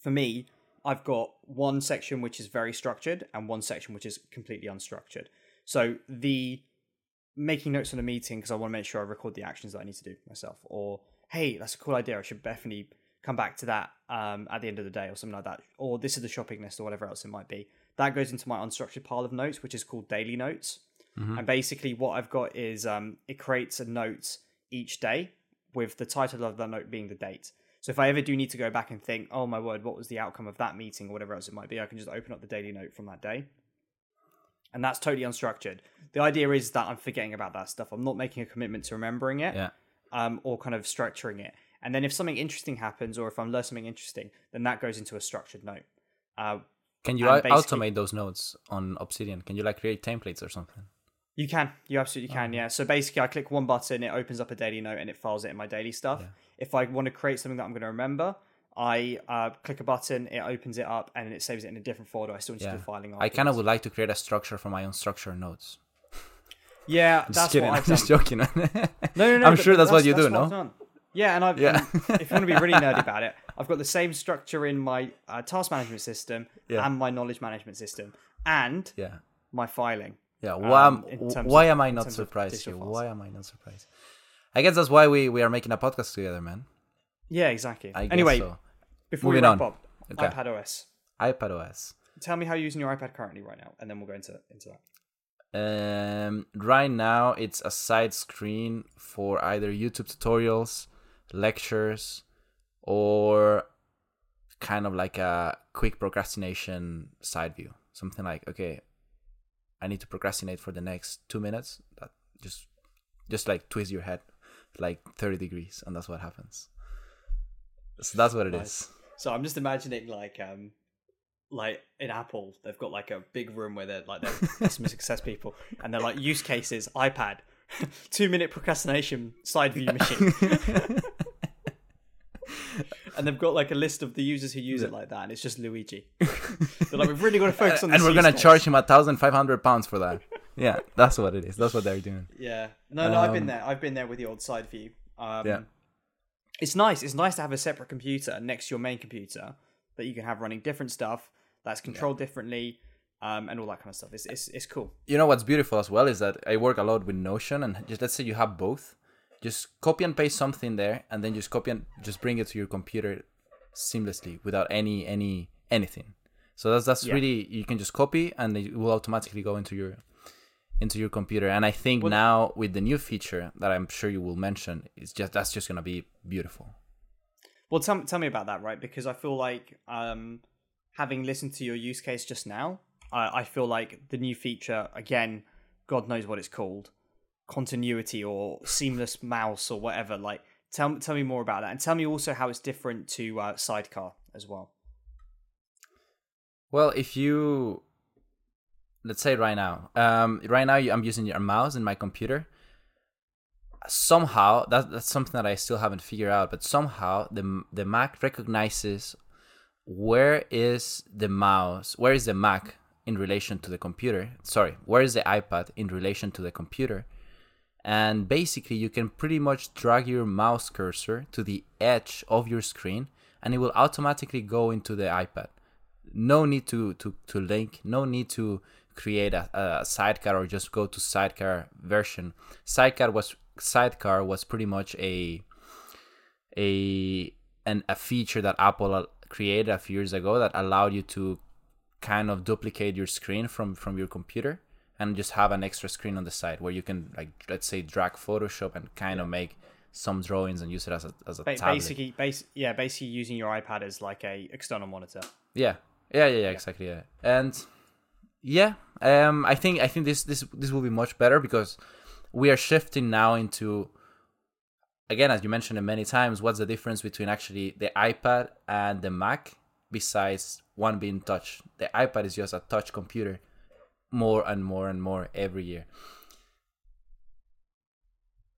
For me, I've got one section which is very structured and one section which is completely unstructured. So the making notes on a meeting because I want to make sure I record the actions that I need to do myself, or hey, that's a cool idea. I should definitely come back to that um, at the end of the day, or something like that. Or this is the shopping list, or whatever else it might be. That goes into my unstructured pile of notes, which is called daily notes. And basically, what I've got is um, it creates a note each day with the title of that note being the date. So if I ever do need to go back and think, oh my word, what was the outcome of that meeting or whatever else it might be, I can just open up the daily note from that day. And that's totally unstructured. The idea is that I'm forgetting about that stuff. I'm not making a commitment to remembering it Yeah. um, or kind of structuring it. And then if something interesting happens or if I'm learning something interesting, then that goes into a structured note. Uh, Can you And au- basically- automate those notes on Obsidian? Can you like create templates or something? You can. You absolutely can. Yeah. So basically, I click one button, it opens up a daily note, and it files it in my daily stuff. If I want to create something that I'm going to remember, I uh, click a button, it opens it up, and it saves it in a different folder. I still need to do filing. I kind of would like to create a structure for my own structure notes. Yeah, Just that's kidding. what I'm just joking. No, no, no. I'm sure that's what you do, I've no? Yeah, and I've. Yeah. and if you want to be really nerdy about it, I've got the same structure in my uh, task management system Yeah. and my knowledge management system and yeah. my filing. Yeah, why, um, am- in w- terms why of- am I not surprised here? Why am I not surprised? I guess that's why we, we are making a podcast together, man. Yeah, exactly. I anyway, so. before we Moving wrap on. up, Okay. iPad OS. iPad OS. Tell me how you're using your iPad currently right now, and then we'll go into into that. Um, right now, it's a side screen for either YouTube tutorials, lectures, or kind of like a quick procrastination side view. Something like, okay, I need to procrastinate for the next two minutes. That just, just like twist your head like thirty degrees, and that's what happens. So that's what it is. So I'm just imagining like um like in Apple, they've got like a big room where they're like they're customer success people, and they're like use cases, iPad, two minute procrastination side view machine, and they've got like a list of the users who use it like that, and it's just Luigi. They're like, we've really got to focus on this. and we're gonna charge him a thousand five hundred pounds for that. Yeah, that's what it is. That's what they're doing. Yeah, no, no, I've been Um, there. I've been there with the old side view. Um, Yeah. it's nice. It's nice to have a separate computer next to your main computer that you can have running different stuff that's controlled differently, um, and all that kind of stuff. It's it's it's cool. You know what's beautiful as well is that I work a lot with Notion, and just let's say you have both, just copy and paste something there, and then just copy and just bring it to your computer seamlessly without any any anything. So that's that's Yeah. really you can just copy and it will automatically go into your into your computer. And I think now with the new feature that I'm sure you will mention, it's just that's just gonna be beautiful. Well, tell tell me about that, right? Because I feel like um, having listened to your use case just now, I, I feel like the new feature again, God knows what it's called, continuity or seamless mouse or whatever. Like, tell tell me more about that, and tell me also how it's different to uh, Sidecar as well. Well, if you let's say right now, um, right now I'm using your mouse in my computer. Somehow that that's something that I still haven't figured out, but somehow the the Mac recognizes where is the mouse, where is the Mac in relation to the computer. Sorry, where is the iPad in relation to the computer? And basically, you can pretty much drag your mouse cursor to the edge of your screen, and it will automatically go into the iPad. No need to to to link no need to create a, a sidecar or just go to sidecar version. Sidecar was sidecar was pretty much a a an, a feature that apple uh, created a few years ago that allowed you to kind of duplicate your screen from from your computer and just have an extra screen on the side where you can like let's say drag photoshop and kind of make some drawings and use it as a as a Ba- tablet. basically, base yeah, basically using your iPad as like a external monitor. Yeah. Yeah, yeah, yeah, exactly. Yeah. And yeah, um I think I think this this this will be much better because we are shifting now into again as you mentioned it many times what's the difference between actually the iPad and the Mac besides one being touch. The iPad is just a touch computer more and more and more every year.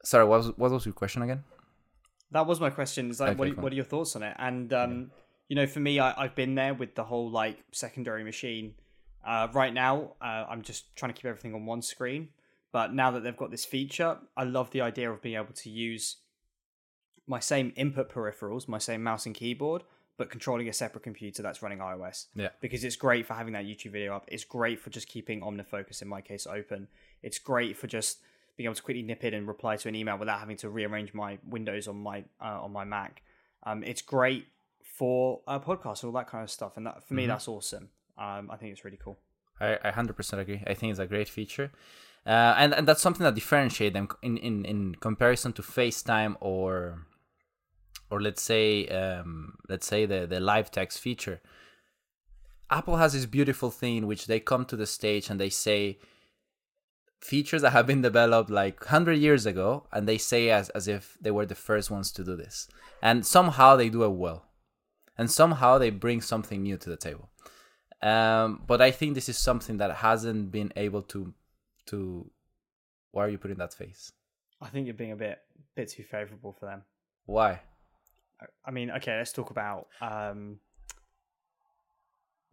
Sorry, what was what was your question again? That was my question. Is like, what, Okay, are, cool. what are your thoughts on it? And um, you know, for me, I, I've been there with the whole like secondary machine. Uh, right now, uh, I'm just trying to keep everything on one screen. But now that they've got this feature, I love the idea of being able to use my same input peripherals, my same mouse and keyboard, but controlling a separate computer that's running iOS. Yeah. Because it's great for having that YouTube video up. It's great for just keeping OmniFocus, in my case, open. It's great for just being able to quickly nip in and reply to an email without having to rearrange my windows on my uh, on my Mac. Um, it's great for uh, podcasts and all that kind of stuff, and that, for me, Mm-hmm. that's awesome. Um, I think it's really cool. I, I 100% agree. I think it's a great feature. Uh, and, and that's something that differentiates them in, in, in comparison to FaceTime or or let's say um, let's say the, the live text feature. Apple has this beautiful thing in which they come to the stage and they say features that have been developed like 100 years ago and they say as, as if they were the first ones to do this. And somehow they do it well. And somehow they bring something new to the table. Um, but I think this is something that hasn't been able to to. Why are you putting that face? I think you're being a bit bit too favorable for them. Why? I mean, okay, let's talk about um,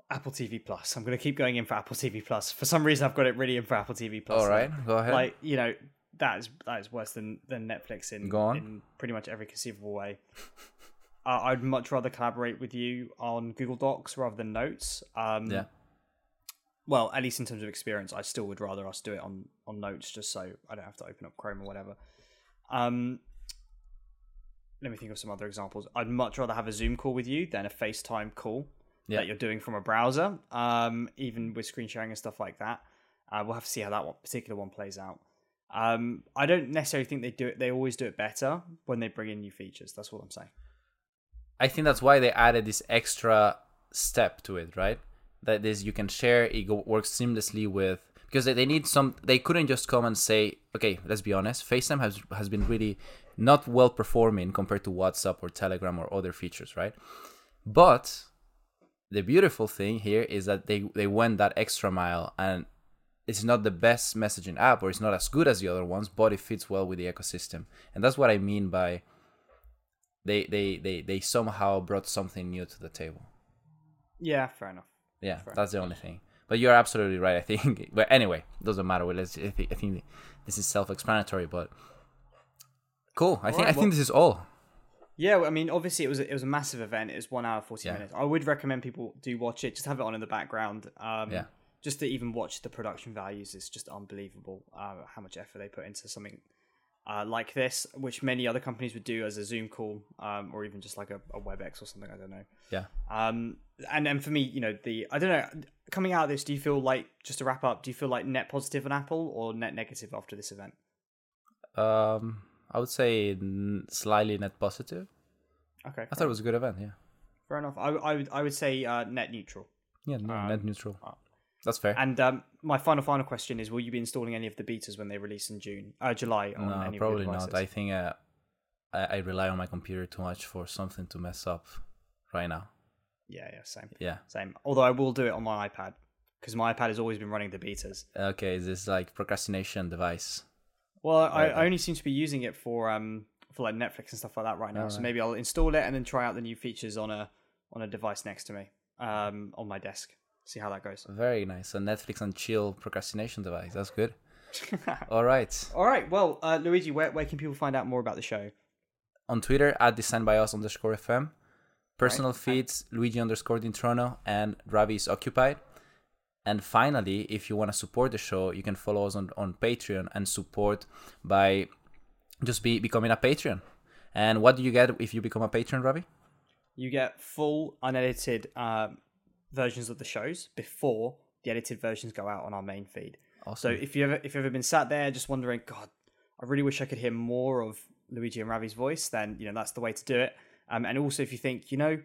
Apple TV Plus. I'm going to keep going in for Apple TV Plus. For some reason, I've got it really in for Apple TV Plus. All right, go ahead. Like you know, that is that is worse than than Netflix in Go on. in pretty much every conceivable way. uh, I'd much rather collaborate with you on Google Docs rather than Notes. Um, yeah, well, at least in terms of experience, I still would rather us do it on on Notes, just so I don't have to open up Chrome or whatever. Um, let me think of some other examples. I'd much rather have a Zoom call with you than a FaceTime call Yeah. that you're doing from a browser. Um, even with screen sharing and stuff like that, uh, we'll have to see how that one, particular one plays out. Um, I don't necessarily think they do it. They always do it better when they bring in new features. That's what I'm saying. I think that's why they added this extra step to it, right? That is, you can share. It works seamlessly with because they, they need some. They couldn't just come and say, okay, let's be honest. FaceTime has has been really not well performing compared to WhatsApp or Telegram or other features, right? But the beautiful thing here is that they they went that extra mile and it's not the best messaging app or it's not as good as the other ones but it fits well with the ecosystem and that's what i mean by they they they, they somehow brought something new to the table Yeah, fair enough. yeah Fair. that's the only thing but you're absolutely right i think but anyway doesn't matter let's, I think this is self-explanatory but cool i think Alright, i think well- this is all Yeah, I mean, obviously it was a, it was a massive event. It was one hour forty Yeah. minutes. I would recommend people do watch it. Just have it on in the background. Um, Yeah. Just to even watch the production values is just unbelievable. Uh, how much effort they put into something uh, like this, which many other companies would do as a Zoom call, um, or even just like a, a WebEx or something. I don't know. yeah Um, and and for me, you know, the I don't know. Coming out of this, do you feel like just to wrap up? Do you feel like net positive on Apple or net negative after this event? um i would say slightly net positive Okay, i thought it was a good event yeah fair enough. I, I would I would say uh, net neutral. yeah no, Um, net neutral uh, that's fair And um, my final final question is: Will you be installing any of the betas when they release in June, uh, July? On No, probably not. I think uh, I, I rely on my computer too much for something to mess up right now. Yeah, yeah, same, Yeah. same. Although I will do it on my iPad because my iPad has always been running the betas. Okay, is this like procrastination device? Well, I, I only seem to be using it for um for like Netflix and stuff like that right now. So maybe I'll install it and then try out the new features on a on a device next to me, um, on my desk. See how that goes. Very nice. A Netflix and chill procrastination device. That's good. All right. All right. Well, uh, Luigi, where where can people find out more about the show? On Twitter at design by us underscore FM. Personal Right. feeds Luigi underscore Dintrono and Ravi is occupied. And finally, if you want to support the show, you can follow us on, on Patreon and support by just be becoming a Patreon. And what do you get if you become a patron, Ravi? You get full unedited um, versions of the shows before the edited versions go out on our main feed. So if you ever if you've ever been sat there just wondering, God, I really wish I could hear more of Luigi and Ravi's voice, then you know that's the way to do it. Um, and also if you think, you know,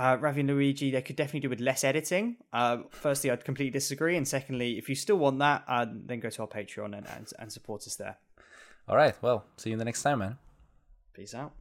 uh, Ravi and Luigi, they could definitely do with less editing. Uh, firstly, I'd completely disagree, and secondly, if you still want that, uh, then go to our Patreon and, and and support us there. All right. Well, see you in the next time, man. Peace out.